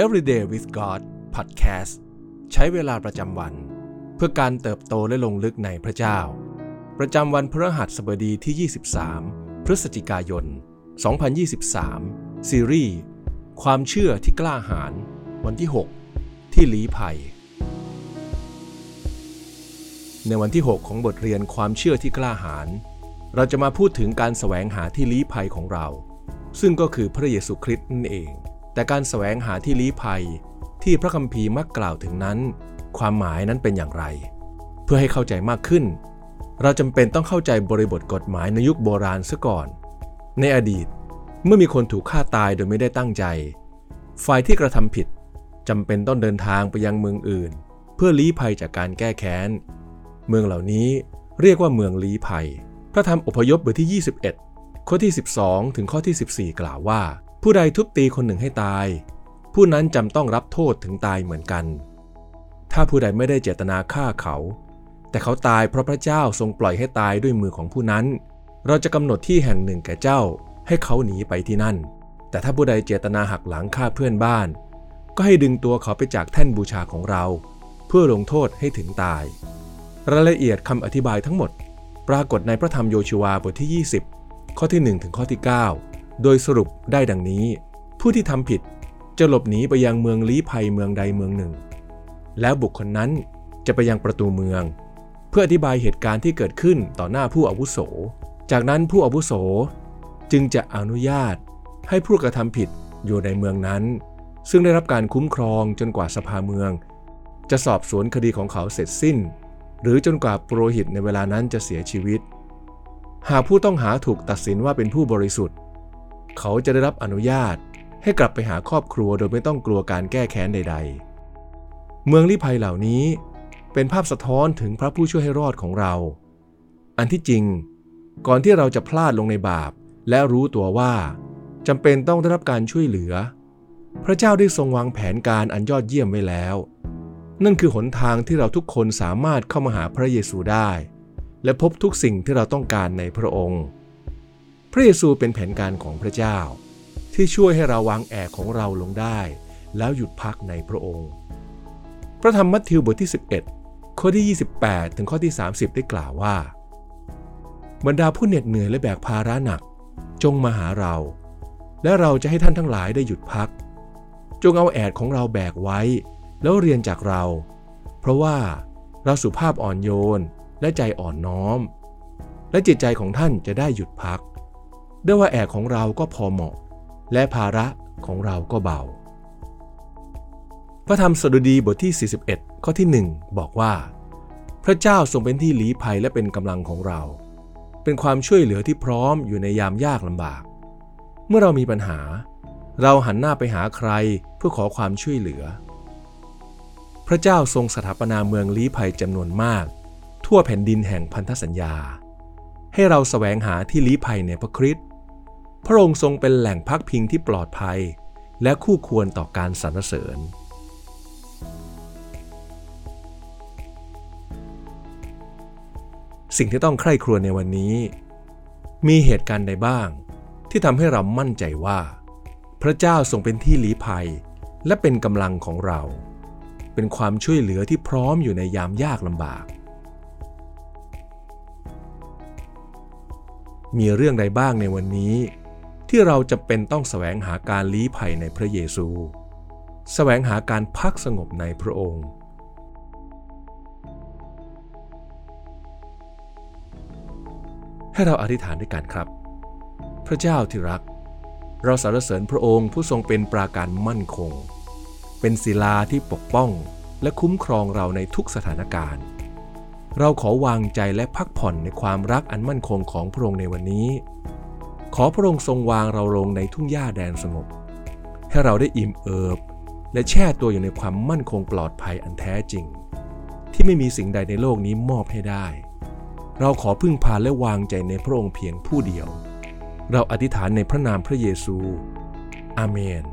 Everyday with God Podcast ใช้เวลาประจำวัน เพื่อการเติบโตและลงลึกในพระเจ้า ประจำวันพฤหัสบดีที่ 23 พฤศจิกายน 2023 ซีรีส์ความเชื่อที่กล้าหาญวันที่ 6 ที่ลี้ภัย ในวันที่ 6 ของบทเรียนความเชื่อที่กล้าหาญเราจะมาพูดถึงการแสวงหาที่ลี้ภัยของเรา ซึ่งก็คือพระเยซูคริสต์นั่นเอง แต่การแสวงหาที่ลี้ภัยที่พระคัมภีร์มักกล่าวถึงนั้น ความหมายนั้นเป็นอย่างไร เพื่อให้เข้าใจมากขึ้น เราจำเป็นต้องเข้าใจบริบทกฎหมายในยุคโบราณซะก่อน ในอดีต เมื่อมีคนถูกฆ่าตายโดยไม่ได้ตั้งใจ ฝ่ายที่กระทำผิดจำเป็นต้องเดินทางไปยังเมืองอื่น เพื่อลี้ภัยจากการแก้แค้น เมืองเหล่านี้เรียกว่าเมืองลี้ภัย พระธรรมอพยพบทที่ 21 ข้อที่ 12 ถึงข้อที่ 14 กล่าวว่า ผู้ใดทุบตีคนหนึ่งให้ตาย ผู้นั้นจำต้องรับโทษถึงตายเหมือนกัน ถ้าผู้ใดไม่ได้เจตนาฆ่าเขา แต่เขาตายเพราะพระเจ้าทรงปล่อยให้ตายด้วยมือของผู้นั้น เราจะกำหนดที่แห่งหนึ่งแก่เจ้า ให้เขาหนีไปที่นั่น แต่ถ้าผู้ใดเจตนาหักหลังฆ่าเพื่อนบ้าน ก็ให้ดึงตัวเขาไปจากแท่นบูชาของเรา เพื่อลงโทษให้ถึงตาย รายละเอียดคำอธิบายทั้งหมด ปรากฏในพระธรรมโยชูวาบทที่ 20 ข้อที่ 1 ถึงข้อที่ 9 โดยสรุปได้ดังนี้ ผู้ที่ทำผิดจะหลบหนีไปยังเมืองลี้ภัยเมืองใดเมืองหนึ่ง แล้วบุคคลนั้นจะไปยังประตูเมือง เพื่ออธิบายเหตุการณ์ที่เกิดขึ้นต่อหน้าผู้อาวุโส จากนั้นผู้อาวุโสจึงจะอนุญาตให้ผู้กระทำผิดอยู่ในเมืองนั้น ซึ่งได้รับการคุ้มครองจนกว่าสภาเมือง จะสอบสวนคดีของเขาเสร็จสิ้น หรือจนกว่าปุโรหิตในเวลานั้นจะเสียชีวิต หากผู้ต้องหาถูกตัดสินว่าเป็นผู้บริสุทธิ์ เขาจะได้รับอนุญาตให้กลับไปหาครอบครัวโดยไม่ต้องกลัวการแก้แค้นใด ๆ เมืองลี้ภัยเหล่านี้เป็นภาพสะท้อนถึงพระผู้ช่วยให้รอดของเรา อันที่จริง ก่อนที่เราจะพลาดลงในบาป และรู้ตัวว่าจำเป็นต้องได้รับการช่วยเหลือ พระเจ้าได้ทรงวางแผนการอันยอดเยี่ยมไว้แล้ว นั่นคือหนทางที่เราทุกคนสามารถเข้ามาหาพระเยซูได้ และพบทุกสิ่งที่เราต้องการในพระองค์ พระเยซูเป็นแผนการของพระเจ้า ที่ช่วยให้เราวางแอกของเราลงได้ แล้วหยุดพักในพระองค์ พระธรรมมัทธิวบทที่ 11 ข้อที่ 28 ถึงข้อที่ 30 ได้กล่าวว่า บรรดาผู้เหน็ดเหนื่อยและแบกภาระหนัก จงมาหาเรา และเราจะให้ท่านทั้งหลายได้หยุดพัก จงเอาแอดของเราแบกไว้ แล้วเรียนจากเรา เพราะว่าเราสุภาพอ่อนโยนและใจอ่อนน้อม และจิตใจของท่านจะได้หยุดพัก ด้วยว่าแอกของเราก็พอเหมาะ และภาระของเราก็เบา พระธรรมสดุดีบทที่ 41 ข้อที่ 1 บอกว่า พระเจ้าทรงเป็นที่ลี้ภัยและเป็นกำลังของเรา เป็นความช่วยเหลือที่พร้อมอยู่ในยามยากลำบาก เมื่อเรามีปัญหา เราหันหน้าไปหาใครเพื่อขอความช่วยเหลือ พระเจ้าทรงสถาปนาเมืองลี้ภัยจำนวนมาก ทั่วแผ่นดินแห่งพันธสัญญาให้เราแสวงหาที่ลี้ภัยในพระคริสต์ พระองค์ทรงเป็นแหล่งพักพิงที่ปลอดภัย และคู่ควรต่อการสรรเสริญ สิ่งที่ต้องใคร่ครวญในวันนี้ มีเหตุการณ์ใดบ้าง ที่ทำให้เรามั่นใจว่า พระเจ้าทรงเป็นที่ลี้ภัย และเป็นกำลังของเรา เป็นความช่วยเหลือที่พร้อมอยู่ในยามยากลำบากมีเรื่องใดบ้างในวันนี้ ที่เราจะเป็นต้องแสวงหาการลี้ภัยในพระเยซู แสวงหาการพักสงบในพระองค์ ให้เราอธิษฐานด้วยกันครับ พระเจ้าที่รัก เราสรรเสริญพระองค์ผู้ทรงเป็นปราการมั่นคง เป็นศิลาที่ปกป้องและคุ้มครองเราในทุกสถานการณ์ เราขอวางใจและพักผ่อนในความรักอันมั่นคงของพระองค์ในวันนี้ ขอพระองค์ทรงวางเราลงในทุ่งหญ้าแดนสงบ ให้เราได้อิ่มเอิบ และแช่ตัวอยู่ในความมั่นคงปลอดภัยอันแท้จริง ที่ไม่มีสิ่งใดในโลกนี้มอบให้ได้ เราขอพึ่งพาและวางใจในพระองค์เพียงผู้เดียว เราอธิษฐานในพระนามพระเยซู อาเมน